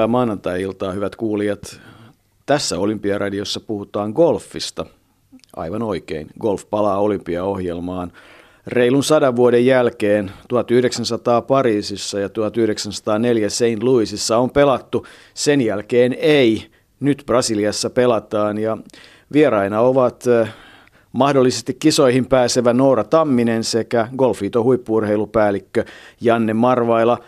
Hyvää maanantai-iltaa, hyvät kuulijat. Tässä Olympiaradiossa puhutaan golfista. Aivan oikein. Golf palaa olympiaohjelmaan. Reilun sadan vuoden jälkeen 1900 Pariisissa ja 1904 St. Louisissa on pelattu. Sen jälkeen ei. Nyt Brasiliassa pelataan ja vieraina ovat eh, mahdollisesti kisoihin pääsevä Noora Tamminen sekä Golfito huippuurheilupäällikkö Janne Marvaila.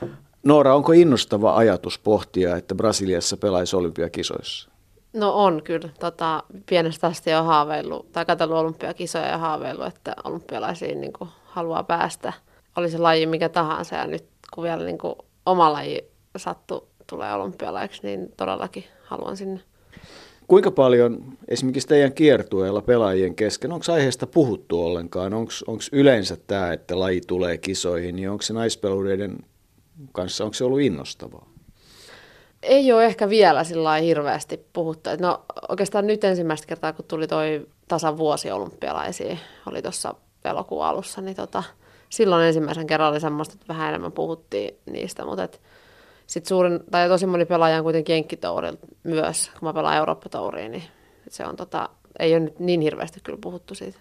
Noora, onko innostava ajatus pohtia, että Brasiliassa pelaisi olympiakisoissa? No on kyllä. Tota, pienestä asti on haaveillut, tai katsellut olympiakisoja ja haaveillut, että olympialaisiin niin kuin, haluaa päästä. Oli se laji mikä tahansa ja nyt kun vielä niin kuin, oma laji sattu tulee olympialaiksi, niin todellakin haluan sinne. Kuinka paljon esimerkiksi teidän kiertueella pelaajien kesken, onko aiheesta puhuttu ollenkaan? Onko yleensä tämä, että laji tulee kisoihin, niin onko se naispelureiden kanssa, onko se ollut innostavaa? Ei ole ehkä vielä sillä hirveästi puhuttu. No oikeastaan nyt ensimmäistä kertaa, kun tuli toi tasan vuosi olympialaisia, oli tuossa elokuun alussa, niin tota, silloin ensimmäisen kerran oli semmoista, että vähän enemmän puhuttiin niistä, mutta sitten suurin, tai tosi moni pelaaja on kuitenkin jenkkitourilta myös, kun mä pelaan Eurooppa-touriin, niin se on tota, ei ole nyt niin hirveästi kyllä puhuttu siitä.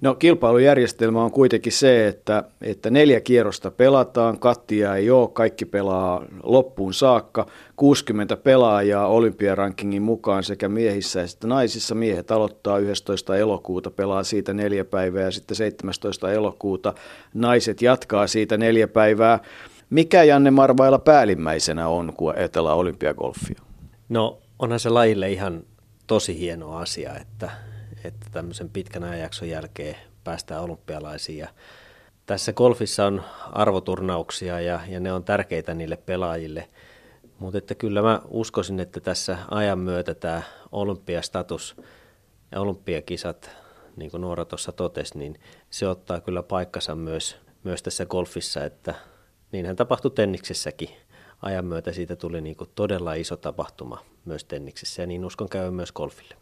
No kilpailujärjestelmä on kuitenkin se, että, että neljä kierrosta pelataan, kattia ei ole, kaikki pelaa loppuun saakka. 60 pelaajaa olympiarankingin mukaan sekä miehissä että naisissa. Miehet aloittaa 11. elokuuta, pelaa siitä neljä päivää ja sitten 17. elokuuta naiset jatkaa siitä neljä päivää. Mikä Janne Marvailla päällimmäisenä on, kun ajatellaan olympiagolfia? No onhan se lajille ihan tosi hieno asia, että, että tämmöisen pitkän ajanjakson jälkeen päästään olympialaisiin. Ja tässä golfissa on arvoturnauksia ja, ja ne on tärkeitä niille pelaajille. Mutta että kyllä mä uskoisin, että tässä ajan myötä tämä olympiastatus ja olympiakisat, niin kuin Noora tuossa totesi, niin se ottaa kyllä paikkansa myös, myös tässä golfissa, että niinhän tapahtui tenniksessäkin ajan myötä siitä tuli niin kuin todella iso tapahtuma myös tenniksessä ja niin uskon käy myös golfille.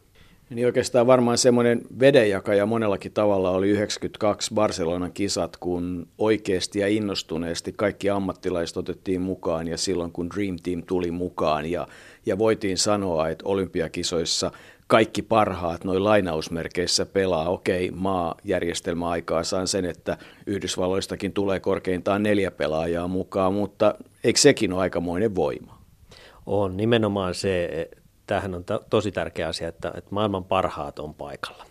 Niin oikeastaan varmaan semmoinen vedenjakaja monellakin tavalla oli 92 Barcelonan kisat, kun oikeasti ja innostuneesti kaikki ammattilaiset otettiin mukaan ja silloin kun Dream Team tuli mukaan ja, ja voitiin sanoa, että olympiakisoissa kaikki parhaat noin lainausmerkeissä pelaa. Okei, maajärjestelmä aikaa saan sen, että Yhdysvalloistakin tulee korkeintaan neljä pelaajaa mukaan, mutta eikö sekin ole aikamoinen voima? On nimenomaan se, tämähän on tosi tärkeä asia, että, että maailman parhaat on paikalla.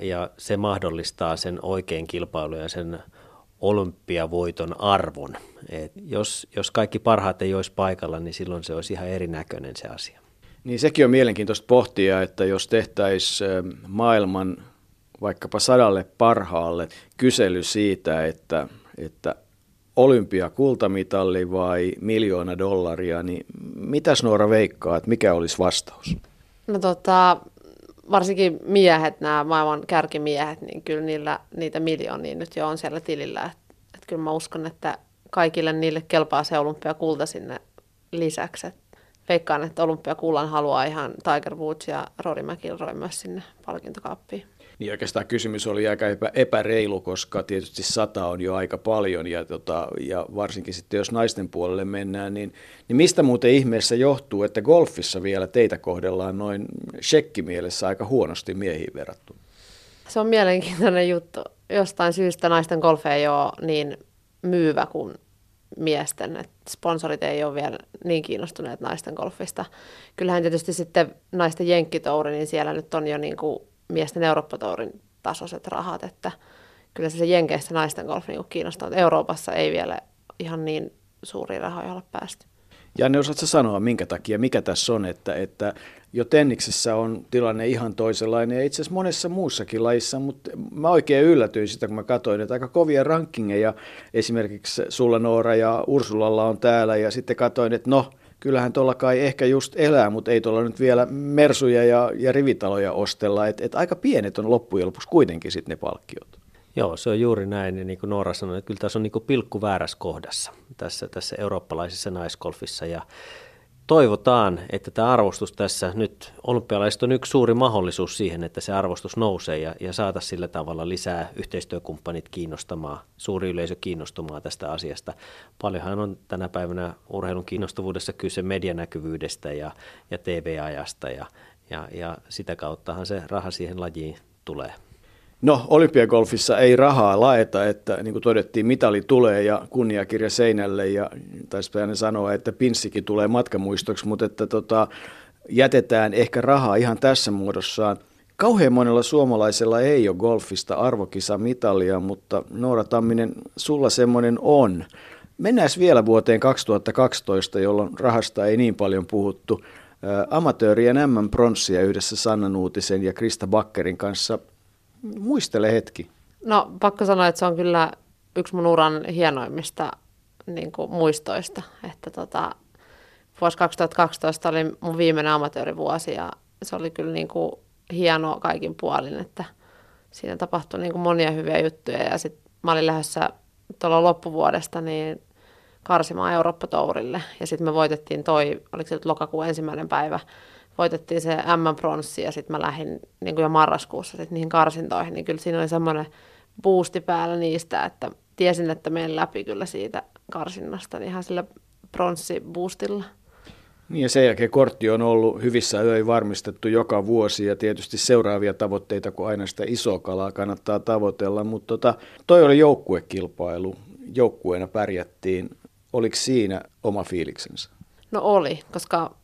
Ja se mahdollistaa sen oikein kilpailun ja sen olympiavoiton arvon. Et jos, jos kaikki parhaat ei olisi paikalla, niin silloin se olisi ihan erinäköinen se asia. Niin sekin on mielenkiintoista pohtia, että jos tehtäisiin maailman vaikkapa sadalle parhaalle kysely siitä, että, että olympiakultamitalli vai miljoona dollaria, niin mitäs Noora veikkaa, että mikä olisi vastaus? No tota, varsinkin miehet, nämä maailman kärkimiehet, niin kyllä niillä, niitä miljoonia nyt jo on siellä tilillä. Että et kyllä mä uskon, että kaikille niille kelpaa se olympiakulta sinne lisäksi. Et veikkaan, että olympiakullan haluaa ihan Tiger Woods ja Rory McIlroy myös sinne palkintokaappiin. Niin oikeastaan kysymys oli aika epä, epäreilu, koska tietysti sata on jo aika paljon ja, tota, ja varsinkin sitten jos naisten puolelle mennään, niin, niin mistä muuten ihmeessä johtuu, että golfissa vielä teitä kohdellaan noin shekkimielessä aika huonosti miehiin verrattuna? Se on mielenkiintoinen juttu. Jostain syystä naisten golf ei ole niin myyvä kuin miesten. Et sponsorit ei ole vielä niin kiinnostuneet naisten golfista. Kyllähän tietysti sitten naisten jenkkitouri, niin siellä nyt on jo niin kuin miesten Eurooppa-tourin tasoiset rahat, että kyllä se, se naisten golf niin kiinnostaa, mutta Euroopassa ei vielä ihan niin suuria rahoja ole päästy. Janne, osaatko sanoa, minkä takia, mikä tässä on, että, että jo tenniksessä on tilanne ihan toisenlainen ja itse asiassa monessa muussakin lajissa, mutta mä oikein yllätyin sitä, kun mä katsoin, että aika kovia rankingeja esimerkiksi sulla Noora ja Ursulalla on täällä ja sitten katsoin, että no, kyllähän tuolla kai ehkä just elää, mutta ei tuolla nyt vielä mersuja ja, ja rivitaloja ostella, että et aika pienet on loppujen lopuksi kuitenkin sitten ne palkkiot. Joo, se on juuri näin. Ja niin kuin Noora sanoi, että kyllä tässä on niin pilkku väärässä kohdassa tässä, tässä eurooppalaisessa naiskolfissa. Ja toivotaan, että tämä arvostus tässä nyt, olympialaiset on yksi suuri mahdollisuus siihen, että se arvostus nousee ja, ja saata sillä tavalla lisää yhteistyökumppanit kiinnostamaan, suuri yleisö kiinnostumaan tästä asiasta. Paljonhan on tänä päivänä urheilun kiinnostavuudessa kyse medianäkyvyydestä ja, ja TV-ajasta ja, ja, ja sitä kauttahan se raha siihen lajiin tulee. No, olympiagolfissa ei rahaa laeta, että niin kuin todettiin, mitali tulee ja kunniakirja seinälle ja taisi sanoa, että pinssikin tulee matkamuistoksi, mutta että tota, jätetään ehkä rahaa ihan tässä muodossaan. Kauhean monella suomalaisella ei ole golfista arvokisamitalia, mutta Noora Tamminen, sulla semmoinen on. Mennään vielä vuoteen 2012, jolloin rahasta ei niin paljon puhuttu. Amatöörien M-pronssia yhdessä Sanna Nuutisen ja Krista Bakkerin kanssa Muistele hetki. No pakko sanoa, että se on kyllä yksi mun uran hienoimmista niin kuin, muistoista. Että tota, vuosi 2012 oli mun viimeinen amatöörivuosi ja se oli kyllä niin kuin, hieno kaikin puolin, että siinä tapahtui niin kuin, monia hyviä juttuja ja sitten mä olin lähdössä tuolla loppuvuodesta niin karsimaan Eurooppa-tourille ja sitten me voitettiin toi, oliko se lokakuun ensimmäinen päivä, voitettiin se M-pronssi ja sitten mä lähdin niin kuin jo marraskuussa sit niihin karsintoihin, niin kyllä siinä oli semmoinen boosti päällä niistä, että tiesin, että menen läpi kyllä siitä karsinnasta niin ihan sillä pronssiboostilla. Niin ja sen jälkeen kortti on ollut hyvissä öin varmistettu joka vuosi ja tietysti seuraavia tavoitteita, kun aina sitä isoa kalaa kannattaa tavoitella, mutta tota, toi oli joukkuekilpailu, joukkueena pärjättiin. Oliko siinä oma fiiliksensä? No oli, koska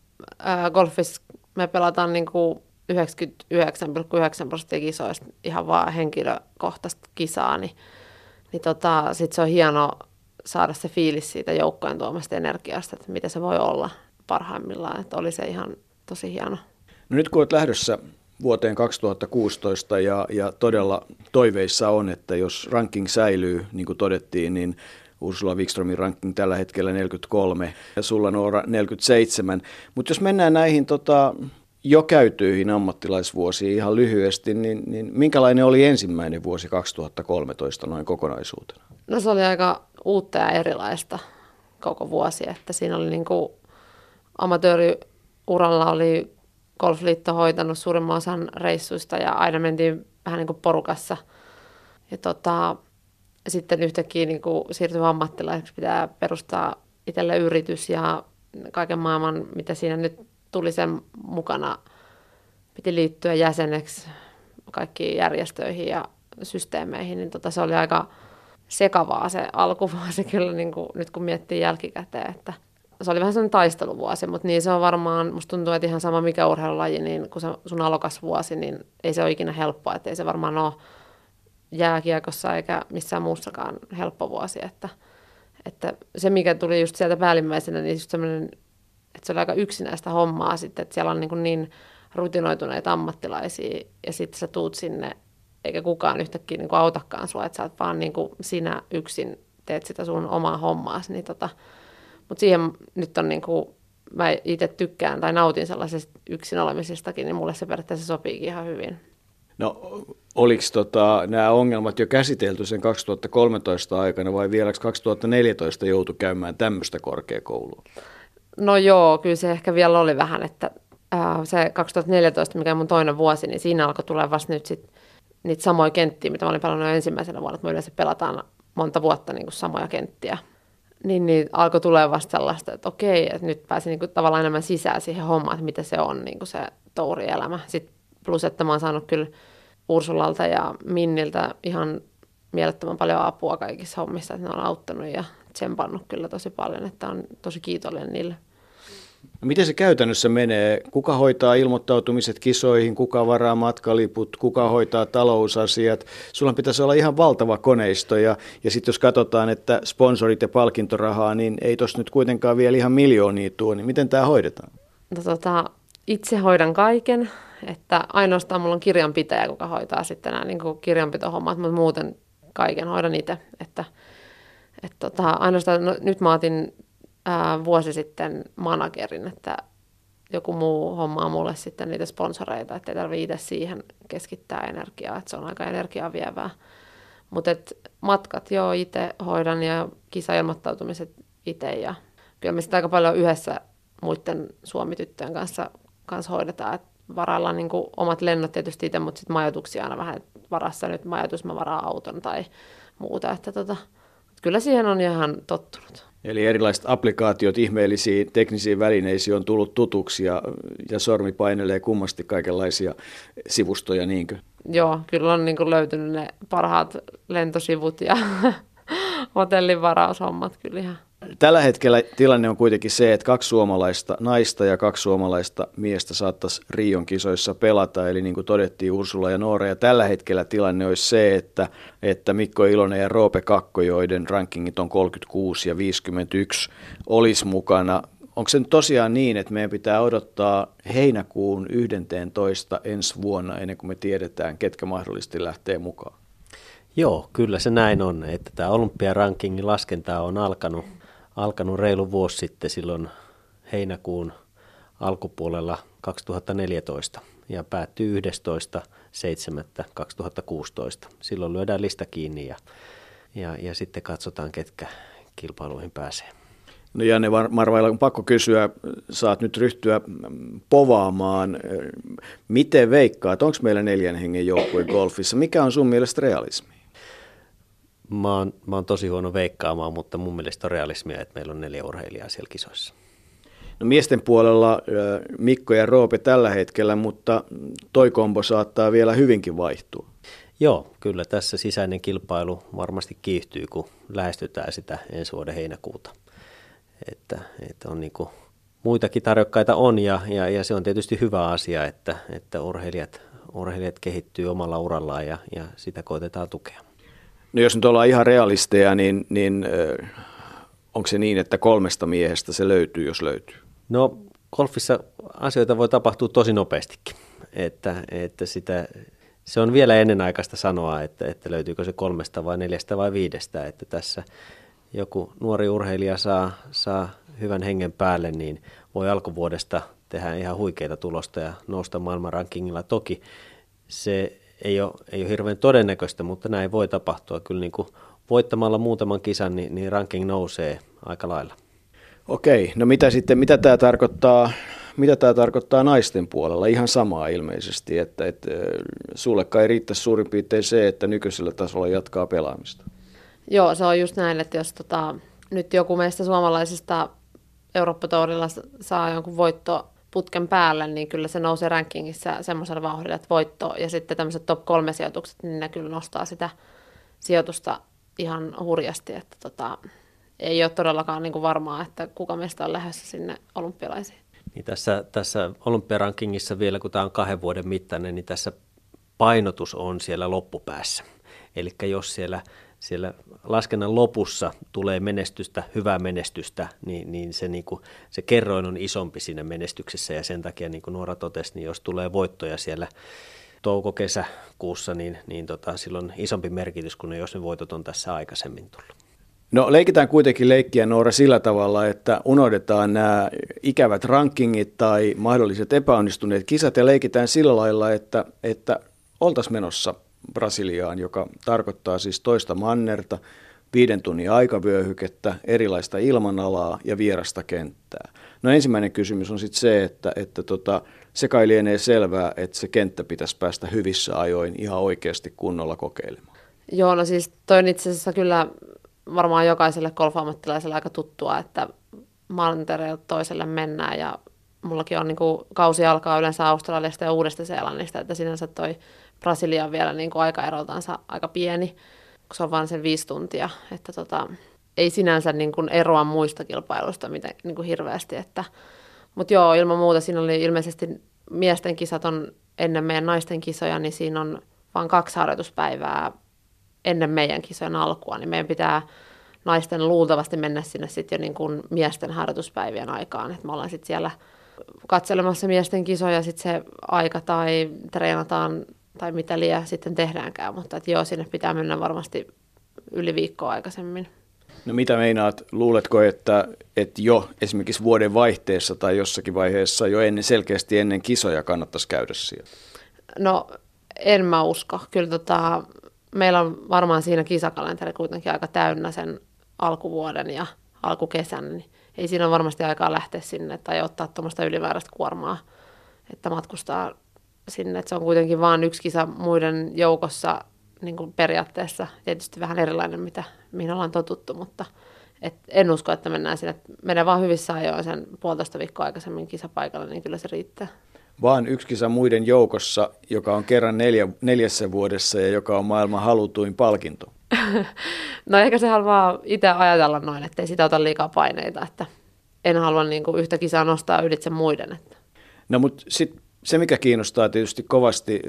äh, golfissa me pelataan niin kuin 99,9 prosenttia kisoista ihan vaan henkilökohtaista kisaa, niin, niin tota, sit se on hieno saada se fiilis siitä joukkojen tuomasta energiasta, että mitä se voi olla parhaimmillaan, että oli se ihan tosi hieno. No nyt kun olet lähdössä vuoteen 2016 ja, ja todella toiveissa on, että jos ranking säilyy, niin kuin todettiin, niin Ursula Wikströmin ranking tällä hetkellä 43 ja sulla Noora 47. Mutta jos mennään näihin tota, jo käytyihin ammattilaisvuosiin ihan lyhyesti, niin, niin minkälainen oli ensimmäinen vuosi 2013 noin kokonaisuutena? No se oli aika uutta ja erilaista koko vuosi, että siinä oli niin kuin amatööriuralla oli golfliitto hoitanut suurimman osan reissuista ja aina mentiin vähän niin kuin porukassa. Ja tota, sitten yhtäkkiä niin kuin siirtyä ammattilaiseksi pitää perustaa itselle yritys ja kaiken maailman, mitä siinä nyt tuli sen mukana, piti liittyä jäseneksi kaikkiin järjestöihin ja systeemeihin, niin tota, se oli aika sekavaa se alkuvuosi kyllä niin kuin, nyt kun miettii jälkikäteen, että se oli vähän sellainen taisteluvuosi, mutta niin se on varmaan, musta tuntuu, että ihan sama mikä urheilulaji, niin kun se sun alokas vuosi, niin ei se ole ikinä helppoa, että ei se varmaan ole jääkiekossa eikä missään muussakaan helppo vuosi. Että, että se, mikä tuli just sieltä päällimmäisenä, niin just semmoinen, että se oli aika yksinäistä hommaa sitten, että siellä on niin, niin rutinoituneita ammattilaisia ja sitten sä tuut sinne, eikä kukaan yhtäkkiä niin kuin autakaan sua, että sä oot vaan niin kuin sinä yksin teet sitä sun omaa hommaa. Niin tota, mutta siihen nyt on niin kuin, mä itse tykkään tai nautin sellaisesta yksin olemisestakin, niin mulle se periaatteessa sopiikin ihan hyvin. No oliko tota, nämä ongelmat jo käsitelty sen 2013 aikana vai vielä 2014 joutu käymään tämmöistä korkeakoulua? No joo, kyllä se ehkä vielä oli vähän, että äh, se 2014, mikä on mun toinen vuosi, niin siinä alkoi tulla vasta nyt sit niitä samoja kenttiä, mitä mä olin pelannut ensimmäisenä vuonna, että me yleensä pelataan monta vuotta niin kuin samoja kenttiä. Niin, niin alkoi tulla vasta sellaista, että okei, että nyt pääsin niin kuin tavallaan enemmän sisään siihen hommaan, että mitä se on niin kuin se tourielämä. Sitten Plus, että mä oon saanut kyllä Ursulalta ja Minniltä ihan mielettömän paljon apua kaikissa hommissa, että ne on auttanut ja tsempannut kyllä tosi paljon, että on tosi kiitollinen niille. No miten se käytännössä menee? Kuka hoitaa ilmoittautumiset kisoihin, kuka varaa matkaliput, kuka hoitaa talousasiat? Sulla pitäisi olla ihan valtava koneisto ja, ja sitten jos katsotaan, että sponsorit ja palkintorahaa, niin ei tuossa nyt kuitenkaan vielä ihan miljoonia tuo, niin miten tämä hoidetaan? No, tota, itse hoidan kaiken, että ainoastaan mulla on kirjanpitäjä, joka hoitaa sitten nämä niin kuin kirjanpitohommat, mutta muuten kaiken hoidan itse. Että, että tota, ainoastaan, no, nyt mä otin ää, vuosi sitten managerin, että joku muu hommaa mulle sitten niitä sponsoreita, että ei tarvitse itse siihen keskittää energiaa, että se on aika energiaa vievää. Mutta matkat joo itse hoidan ja kisailmoittautumiset itse ja kyllä me sitä aika paljon yhdessä muiden suomityttöjen kanssa, kanssa hoidetaan. Et varaillaan niin kuin omat lennot tietysti itse, mutta sitten majoituksia aina vähän varassa nyt majoitus, mä varaan auton tai muuta. Että tota, kyllä siihen on ihan tottunut. Eli erilaiset applikaatiot ihmeellisiin teknisiin välineisiin on tullut tutuksi ja, ja sormi painelee kummasti kaikenlaisia sivustoja, niinkö? Joo, kyllä on niin löytynyt ne parhaat lentosivut ja hotellin varaushommat kyllä ihan. Tällä hetkellä tilanne on kuitenkin se, että kaksi suomalaista naista ja kaksi suomalaista miestä saattaisi Rion kisoissa pelata. Eli niin kuin todettiin Ursula ja Noora. Ja tällä hetkellä tilanne olisi se, että, että Mikko Ilonen ja Roope Kakko, joiden rankingit on 36 ja 51, olisi mukana. Onko se nyt tosiaan niin, että meidän pitää odottaa heinäkuun 11 ensi vuonna ennen kuin me tiedetään, ketkä mahdollisesti lähtee mukaan? Joo, kyllä se näin on, että tämä olympiarankingin laskenta on alkanut alkanut reilu vuosi sitten silloin heinäkuun alkupuolella 2014 ja päättyy 11.7.2016. Silloin lyödään lista kiinni ja, ja, ja sitten katsotaan, ketkä kilpailuihin pääsee. No Janne Marvailla on pakko kysyä, saat nyt ryhtyä povaamaan. Miten veikkaat, onko meillä neljän hengen joukkue golfissa? Mikä on sun mielestä realismi? Mä oon, mä oon tosi huono veikkaamaan, mutta mun mielestä on realismia, että meillä on neljä urheilijaa siellä kisoissa. No miesten puolella Mikko ja Roope tällä hetkellä, mutta toi kombo saattaa vielä hyvinkin vaihtua. Joo, kyllä tässä sisäinen kilpailu varmasti kiihtyy, kun lähestytään sitä ensi vuoden heinäkuuta. Että, että on niin kuin, muitakin tarjokkaita on ja, ja, ja, se on tietysti hyvä asia, että, että urheilijat, urheilijat kehittyy omalla urallaan ja, ja sitä koitetaan tukea. No jos nyt ollaan ihan realisteja, niin, niin onko se niin, että kolmesta miehestä se löytyy, jos löytyy? No golfissa asioita voi tapahtua tosi nopeastikin, että, että sitä, se on vielä ennenaikaista sanoa, että, että löytyykö se kolmesta vai neljästä vai viidestä, että tässä joku nuori urheilija saa, saa hyvän hengen päälle, niin voi alkuvuodesta tehdä ihan huikeita tulosta ja nousta maailman rankingilla. Toki se ei ole, ei ole hirveän todennäköistä, mutta näin voi tapahtua. Kyllä niin kuin voittamalla muutaman kisan, niin, niin ranking nousee aika lailla. Okei, no mitä sitten, mitä tämä tarkoittaa, mitä tämä tarkoittaa naisten puolella? Ihan samaa ilmeisesti, että, että sulle ei riittäisi suurin piirtein se, että nykyisellä tasolla jatkaa pelaamista. Joo, se on just näin, että jos tota, nyt joku meistä suomalaisista eurooppa saa jonkun voitto putken päälle, niin kyllä se nousee rankingissa semmoisella vauhdilla, että voitto ja sitten tämmöiset top kolme sijoitukset, niin ne kyllä nostaa sitä sijoitusta ihan hurjasti, että tota, ei ole todellakaan niin kuin varmaa, että kuka meistä on lähdössä sinne olympialaisiin. Niin tässä, tässä olympiarankingissa vielä, kun tämä on kahden vuoden mittainen, niin tässä painotus on siellä loppupäässä. Eli jos siellä siellä laskennan lopussa tulee menestystä, hyvää menestystä, niin, niin, se, niin kuin, se kerroin on isompi siinä menestyksessä ja sen takia, niin kuin Nuora totesi, niin jos tulee voittoja siellä touko-kesäkuussa, niin, niin tota, silloin isompi merkitys kuin jos ne voitot on tässä aikaisemmin tullut. No leikitään kuitenkin leikkiä Noora sillä tavalla, että unohdetaan nämä ikävät rankingit tai mahdolliset epäonnistuneet kisat ja leikitään sillä lailla, että, että oltaisiin menossa Brasiliaan, joka tarkoittaa siis toista mannerta, viiden tunnin aikavyöhykettä, erilaista ilmanalaa ja vierasta kenttää. No ensimmäinen kysymys on sitten se, että, että tota, se kai lienee selvää, että se kenttä pitäisi päästä hyvissä ajoin ihan oikeasti kunnolla kokeilemaan. Joo, no siis toi on itse asiassa kyllä varmaan jokaiselle golfammattilaiselle aika tuttua, että mantereelta toiselle mennään ja mullakin on niin kuin, kausi alkaa yleensä Australiasta ja Uudesta-Seelannista, että sinänsä toi Brasilia on vielä niin kuin aikaeroltansa aika pieni, kun se on vain sen viisi tuntia, että tota, ei sinänsä niin kuin eroa muista kilpailuista mitä, niin kuin hirveästi. Että, mutta joo, ilman muuta siinä oli ilmeisesti miesten kisat on ennen meidän naisten kisoja, niin siinä on vain kaksi harjoituspäivää ennen meidän kisojen alkua, niin meidän pitää naisten luultavasti mennä sinne sitten jo niin kuin miesten harjoituspäivien aikaan, että me ollaan sitten siellä katselemassa miesten kisoja sitten se aika tai treenataan tai mitä liian sitten tehdäänkään, mutta että joo, sinne pitää mennä varmasti yli viikkoa aikaisemmin. No mitä meinaat, luuletko, että, että jo esimerkiksi vuoden vaihteessa tai jossakin vaiheessa jo ennen, selkeästi ennen kisoja kannattaisi käydä siellä? No en mä usko. Kyllä tota, meillä on varmaan siinä kisakalenteri kuitenkin aika täynnä sen alkuvuoden ja alkukesän, niin ei siinä ole varmasti aikaa lähteä sinne tai ottaa tuommoista ylimääräistä kuormaa, että matkustaa sinne. Että se on kuitenkin vain yksi kisa muiden joukossa niin kuin periaatteessa. Tietysti vähän erilainen, mitä, mihin ollaan totuttu, mutta et en usko, että mennään sinne. Menee vaan hyvissä ajoin sen puolitoista viikkoa aikaisemmin kisapaikalle, niin kyllä se riittää. Vaan yksi kisa muiden joukossa, joka on kerran neljä, neljässä vuodessa ja joka on maailman halutuin palkinto. no ehkä se haluaa itse ajatella noin, ettei sitä ota liikaa paineita, että en halua niin kuin yhtä kisaa nostaa ylitse muiden. Että. No mutta sitten se, mikä kiinnostaa tietysti kovasti,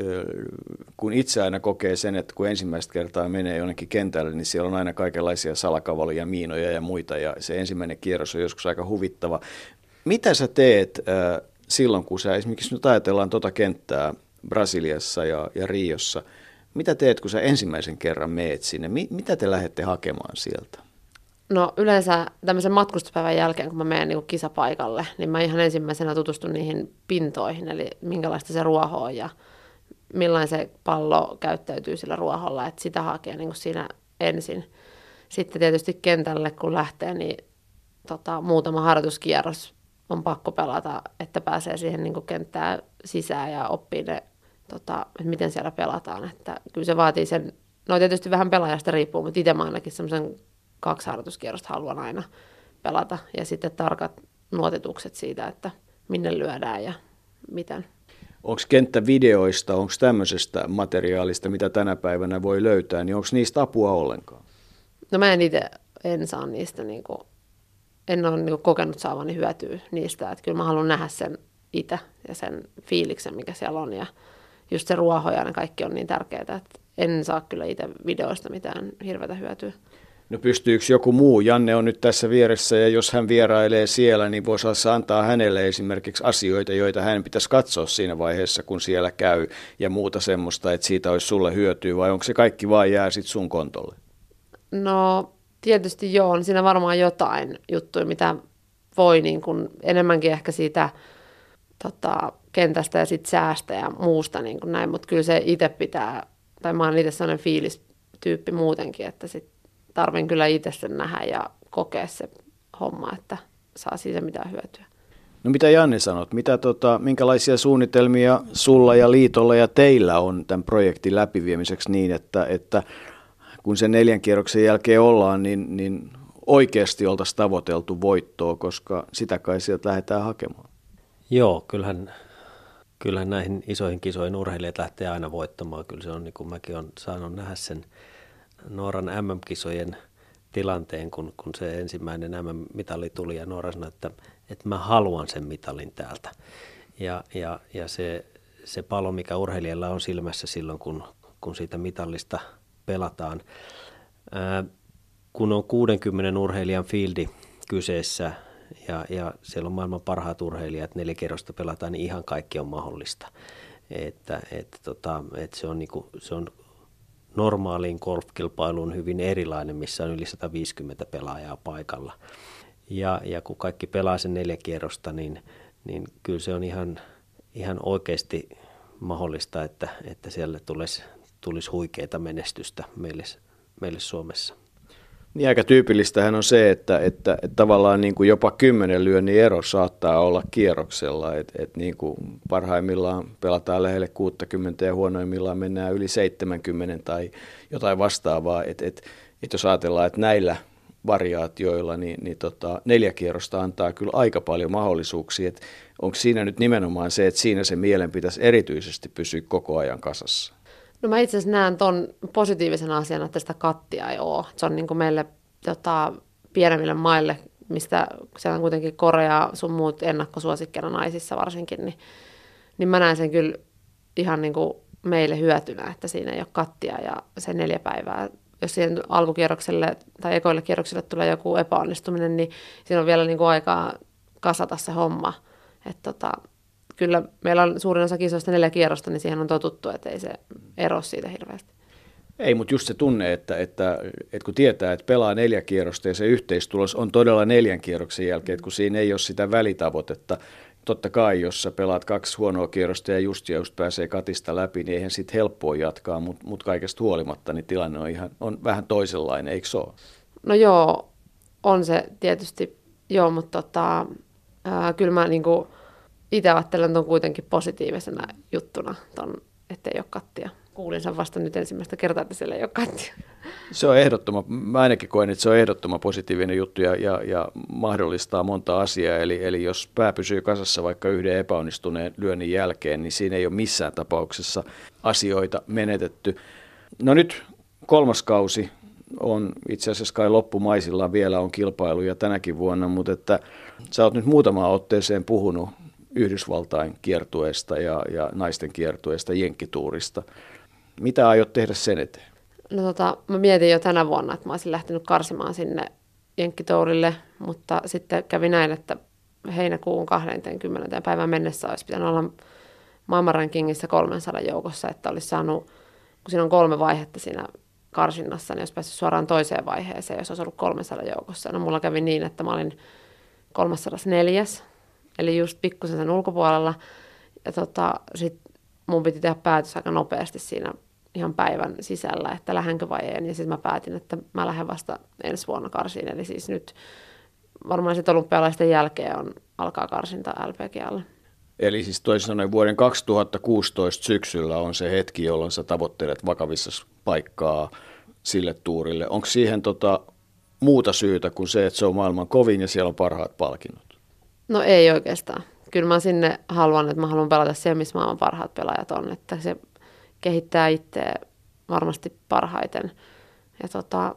kun itse aina kokee sen, että kun ensimmäistä kertaa menee jonnekin kentälle, niin siellä on aina kaikenlaisia salakavalia, miinoja ja muita, ja se ensimmäinen kierros on joskus aika huvittava. Mitä sä teet silloin, kun sä esimerkiksi nyt ajatellaan tuota kenttää Brasiliassa ja, ja Riossa, mitä teet, kun sä ensimmäisen kerran meet sinne? mitä te lähdette hakemaan sieltä? No yleensä tämmöisen matkustuspäivän jälkeen, kun mä menen niin kisapaikalle, niin mä ihan ensimmäisenä tutustun niihin pintoihin, eli minkälaista se ruoho on ja millainen se pallo käyttäytyy sillä ruoholla, että sitä hakee niin siinä ensin. Sitten tietysti kentälle, kun lähtee, niin tota, muutama harjoituskierros on pakko pelata, että pääsee siihen niin kenttään sisään ja oppii ne, tota, että miten siellä pelataan. Että kyllä se vaatii sen, no tietysti vähän pelaajasta riippuu, mutta itse mä ainakin semmoisen kaksi harjoituskierrosta haluan aina pelata. Ja sitten tarkat nuotitukset siitä, että minne lyödään ja miten. Onko kenttävideoista, onko tämmöisestä materiaalista, mitä tänä päivänä voi löytää, niin onko niistä apua ollenkaan? No mä en itse en saa niistä, niin kuin, en ole niin kokenut saavani hyötyä niistä. Että kyllä mä haluan nähdä sen itse ja sen fiiliksen, mikä siellä on. Ja just se ruoho ja ne kaikki on niin tärkeää, että en saa kyllä itse videoista mitään hirveätä hyötyä. No pystyykö joku muu? Janne on nyt tässä vieressä ja jos hän vierailee siellä, niin voisi antaa hänelle esimerkiksi asioita, joita hän pitäisi katsoa siinä vaiheessa, kun siellä käy ja muuta semmoista, että siitä olisi sulle hyötyä vai onko se kaikki vain jää sitten sun kontolle? No tietysti joo, on siinä varmaan jotain juttuja, mitä voi niin kuin enemmänkin ehkä siitä tota, kentästä ja sit säästä ja muusta niin kuin näin, mutta kyllä se itse pitää, tai mä oon itse sellainen fiilistyyppi muutenkin, että sit tarvin kyllä itse sen nähdä ja kokea se homma, että saa siitä mitään hyötyä. No mitä Janne sanot, mitä tota, minkälaisia suunnitelmia sulla ja liitolla ja teillä on tämän projektin läpiviemiseksi niin, että, että kun sen neljän kierroksen jälkeen ollaan, niin, niin oikeasti oltaisiin tavoiteltu voittoa, koska sitä kai sieltä lähdetään hakemaan. Joo, kyllähän, kyllähän näihin isoihin kisoihin urheilijat lähtee aina voittamaan. Kyllä se on, niin kuin mäkin olen saanut nähdä sen Nooran MM-kisojen tilanteen, kun, kun se ensimmäinen MM-mitali tuli ja Noora sanoi, että, että mä haluan sen mitalin täältä. Ja, ja, ja se, se palo, mikä urheilijalla on silmässä silloin, kun, kun siitä mitallista pelataan. Ää, kun on 60 urheilijan fieldi kyseessä ja, ja siellä on maailman parhaat urheilijat, neljä kerrosta pelataan, niin ihan kaikki on mahdollista. Että, että, tota, että se, on niinku, se on normaaliin golfkilpailuun hyvin erilainen, missä on yli 150 pelaajaa paikalla. Ja, ja kun kaikki pelaa sen neljä kierrosta, niin, niin kyllä se on ihan, ihan oikeasti mahdollista, että, että siellä tulisi, tulisi huikeita menestystä meille, meille Suomessa. Niin aika tyypillistähän on se, että, että, että tavallaan niin kuin jopa kymmenen lyönnin ero saattaa olla kierroksella, että, että niin kuin parhaimmillaan pelataan lähelle 60 ja huonoimmillaan mennään yli 70 tai jotain vastaavaa, että, että, että jos ajatellaan, että näillä variaatioilla, niin, niin tota, neljä kierrosta antaa kyllä aika paljon mahdollisuuksia, että onko siinä nyt nimenomaan se, että siinä se mielen pitäisi erityisesti pysyä koko ajan kasassa? No mä itse asiassa näen ton positiivisena asiana, että sitä kattia ei ole. Se on niin kuin meille tota, pienemmille maille, mistä siellä on kuitenkin Korea, sun muut ennakkosuosikkina naisissa varsinkin, niin, niin mä näen sen kyllä ihan niin kuin meille hyötynä, että siinä ei ole kattia ja se neljä päivää. Jos siihen alkukierrokselle tai ekoille kierroksille tulee joku epäonnistuminen, niin siinä on vielä niin kuin aikaa kasata se homma. Että tota, kyllä meillä on suurin osa kisoista neljä kierrosta, niin siihen on totuttu, että ei se ero siitä hirveästi. Ei, mutta just se tunne, että, että, että kun tietää, että pelaa neljä kierrosta ja se yhteistulos on todella neljän kierroksen jälkeen, että kun siinä ei ole sitä välitavoitetta, totta kai, jos sä pelaat kaksi huonoa kierrosta ja just ja just pääsee katista läpi, niin eihän sitten helppoa jatkaa, mutta mut kaikesta huolimatta niin tilanne on, ihan, on vähän toisenlainen, eikö se ole? No joo, on se tietysti Joo, mutta tota, ää, kyllä mä niinku itse ajattelen ton kuitenkin positiivisena juttuna, ton, ettei ole kattia. Kuulin sen vasta nyt ensimmäistä kertaa, että siellä ei ole kattia. Se on ehdottoman, mä ainakin koen, että se on ehdottoman positiivinen juttu ja, ja, ja mahdollistaa monta asiaa. Eli, eli jos pää pysyy kasassa vaikka yhden epäonnistuneen lyönnin jälkeen, niin siinä ei ole missään tapauksessa asioita menetetty. No nyt kolmas kausi on itse asiassa kai loppumaisillaan vielä on kilpailuja tänäkin vuonna, mutta että sä oot nyt muutamaan otteeseen puhunut Yhdysvaltain kiertueesta ja, ja naisten kiertueesta, jenkkituurista. Mitä aiot tehdä sen eteen? No tota, mä mietin jo tänä vuonna, että mä olisin lähtenyt karsimaan sinne Jenkkitourille, mutta sitten kävi näin, että heinäkuun 20. päivän mennessä olisi pitänyt olla maailmanrankingissa 300 joukossa, että olisi saanut, kun siinä on kolme vaihetta siinä karsinnassa, niin olisi päässyt suoraan toiseen vaiheeseen, jos olisi ollut 300 joukossa. No mulla kävi niin, että mä olin 304, eli just pikkusen sen ulkopuolella, ja tota, sit mun piti tehdä päätös aika nopeasti siinä ihan päivän sisällä, että lähdenkö vai en. Ja sitten mä päätin, että mä lähden vasta ensi vuonna karsiin. Eli siis nyt varmaan sitten olympialaisten jälkeen on, alkaa karsinta LPGL. Eli siis toisin sanoen vuoden 2016 syksyllä on se hetki, jolloin sä tavoittelet vakavissa paikkaa sille tuurille. Onko siihen tota muuta syytä kuin se, että se on maailman kovin ja siellä on parhaat palkinnot? No ei oikeastaan. Kyllä mä sinne haluan, että mä haluan pelata siellä, missä maailman parhaat pelaajat on. Että se kehittää itseä varmasti parhaiten. Ja tota,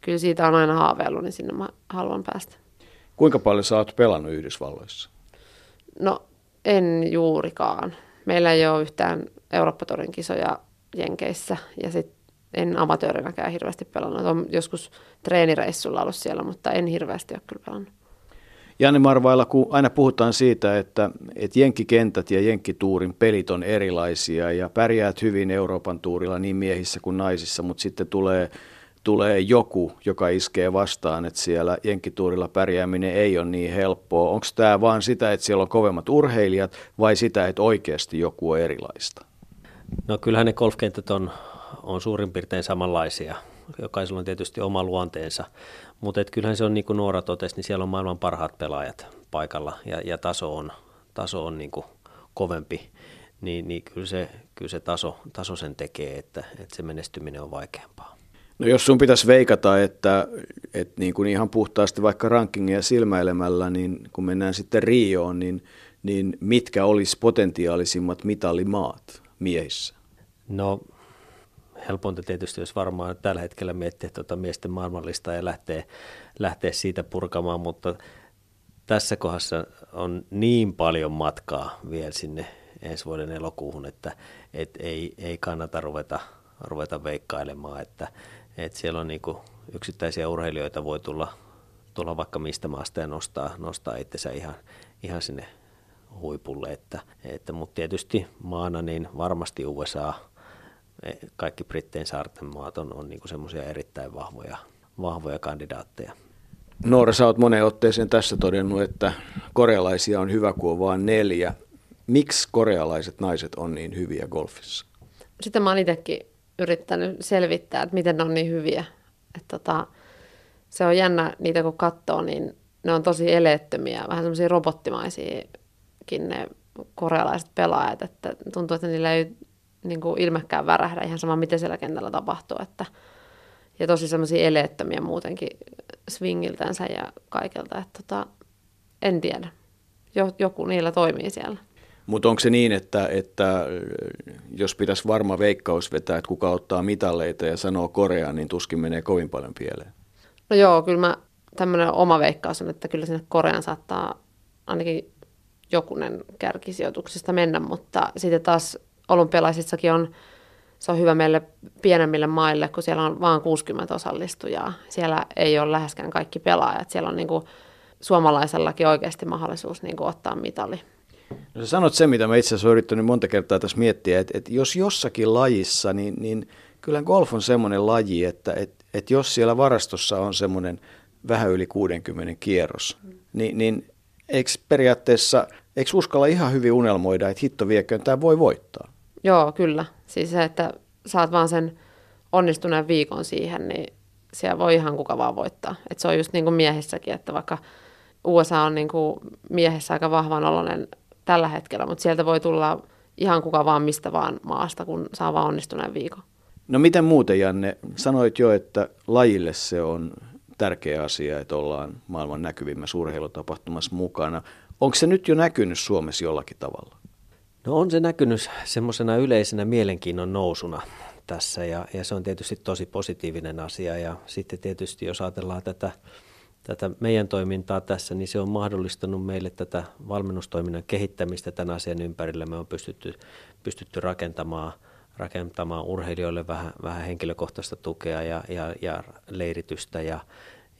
kyllä siitä on aina haaveillut, niin sinne mä haluan päästä. Kuinka paljon sä oot pelannut Yhdysvalloissa? No en juurikaan. Meillä ei ole yhtään Eurooppa-torin kisoja Jenkeissä ja sitten en amatöörinäkään hirveästi pelannut. Olen joskus treenireissulla ollut siellä, mutta en hirveästi ole kyllä pelannut. Janne Marvailla, kun aina puhutaan siitä, että, että jenkkikentät ja jenkkituurin pelit on erilaisia ja pärjäät hyvin Euroopan tuurilla niin miehissä kuin naisissa, mutta sitten tulee, tulee joku, joka iskee vastaan, että siellä jenkkituurilla pärjääminen ei ole niin helppoa. Onko tämä vaan sitä, että siellä on kovemmat urheilijat vai sitä, että oikeasti joku on erilaista? No kyllähän ne golfkentät on, on suurin piirtein samanlaisia. Jokaisella on tietysti oma luonteensa, mutta kyllähän se on niin kuin Noora totesi, niin siellä on maailman parhaat pelaajat paikalla ja, ja taso on, taso on niin kuin kovempi, niin, niin kyllä, se, kyllä se taso, taso sen tekee, että, että se menestyminen on vaikeampaa. No jos sun pitäisi veikata, että, että niin kuin ihan puhtaasti vaikka rankingia silmäilemällä, niin kun mennään sitten Rioon, niin, niin mitkä olisi potentiaalisimmat mitalimaat miehissä? No helpointa tietysti jos varmaan tällä hetkellä miettiä tuota miesten maailmanlista ja lähtee, lähtee siitä purkamaan, mutta tässä kohdassa on niin paljon matkaa vielä sinne ensi vuoden elokuuhun, että et ei, ei kannata ruveta, ruveta veikkailemaan, että, että siellä on niinku yksittäisiä urheilijoita voi tulla, tulla vaikka mistä maasta ja nostaa, nostaa itsensä ihan, ihan sinne huipulle, että, että, mutta tietysti maana niin varmasti USA – kaikki Brittein saarten maat on, on niin semmoisia erittäin vahvoja, vahvoja kandidaatteja. Noora, sä oot moneen otteeseen tässä todennut, että korealaisia on hyvä, kun on vain neljä. Miksi korealaiset naiset on niin hyviä golfissa? Sitten mä oon itsekin yrittänyt selvittää, että miten ne on niin hyviä. Että tota, se on jännä niitä kun katsoo, niin ne on tosi eleettömiä, vähän semmoisia robottimaisiakin ne korealaiset pelaajat, että tuntuu, että niillä ei niin kuin ilmekään värähdä ihan sama, miten siellä kentällä tapahtuu. Että, ja tosi semmoisia eleettömiä muutenkin swingiltänsä ja kaikelta. Että tota, en tiedä. Joku niillä toimii siellä. Mutta onko se niin, että, että jos pitäisi varma veikkaus vetää, että kuka ottaa mitalleita ja sanoo Korea, niin tuskin menee kovin paljon pieleen? No joo, kyllä mä tämmöinen oma veikkaus on, että kyllä sinne Korean saattaa ainakin jokunen kärkisijoituksesta mennä, mutta sitten taas olympialaisissakin on, se on hyvä meille pienemmille maille, kun siellä on vain 60 osallistujaa. Siellä ei ole läheskään kaikki pelaajat. Siellä on niin kuin suomalaisellakin oikeasti mahdollisuus niin kuin ottaa mitali. No sä sanot se, mitä mä itse asiassa olen yrittänyt monta kertaa tässä miettiä, että, että jos jossakin lajissa, niin, niin kyllä golf on semmoinen laji, että, että, että jos siellä varastossa on semmoinen vähän yli 60 kierros, mm. niin, niin eikö periaatteessa, eikö uskalla ihan hyvin unelmoida, että hitto vieköön, tämä voi voittaa? Joo, kyllä. Siis se, että saat vaan sen onnistuneen viikon siihen, niin siellä voi ihan kuka vaan voittaa. Et se on just niin kuin miehissäkin, että vaikka USA on niin kuin miehessä aika vahvan oloinen tällä hetkellä, mutta sieltä voi tulla ihan kuka vaan mistä vaan maasta, kun saa vaan onnistuneen viikon. No miten muuten, Janne? Sanoit jo, että lajille se on tärkeä asia, että ollaan maailman näkyvimmässä urheilutapahtumassa mukana. Onko se nyt jo näkynyt Suomessa jollakin tavalla? No on se näkynyt semmoisena yleisenä mielenkiinnon nousuna tässä ja, ja se on tietysti tosi positiivinen asia ja sitten tietysti jos ajatellaan tätä, tätä meidän toimintaa tässä, niin se on mahdollistanut meille tätä valmennustoiminnan kehittämistä tämän asian ympärillä. Me on pystytty, pystytty rakentamaan, rakentamaan urheilijoille vähän, vähän henkilökohtaista tukea ja, ja, ja leiritystä ja,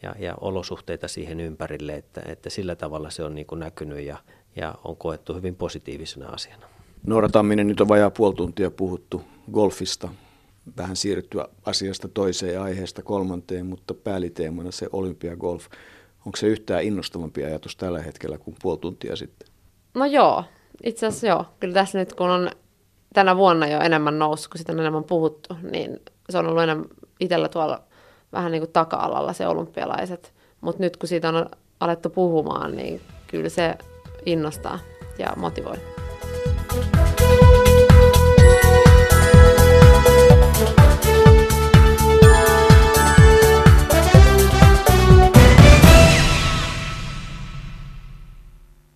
ja, ja olosuhteita siihen ympärille, että, että sillä tavalla se on niin kuin näkynyt ja, ja on koettu hyvin positiivisena asiana. Noora Tamminen, nyt on vajaa puoli tuntia puhuttu golfista, vähän siirtyä asiasta toiseen ja aiheesta kolmanteen, mutta pääliteemana se olympiagolf. Onko se yhtään innostavampi ajatus tällä hetkellä kuin puoli tuntia sitten? No joo, itse asiassa joo. Kyllä tässä nyt kun on tänä vuonna jo enemmän noussut, kun sitä on enemmän puhuttu, niin se on ollut enemmän itsellä tuolla vähän niin kuin taka-alalla se olympialaiset. Mutta nyt kun siitä on alettu puhumaan, niin kyllä se innostaa ja motivoi.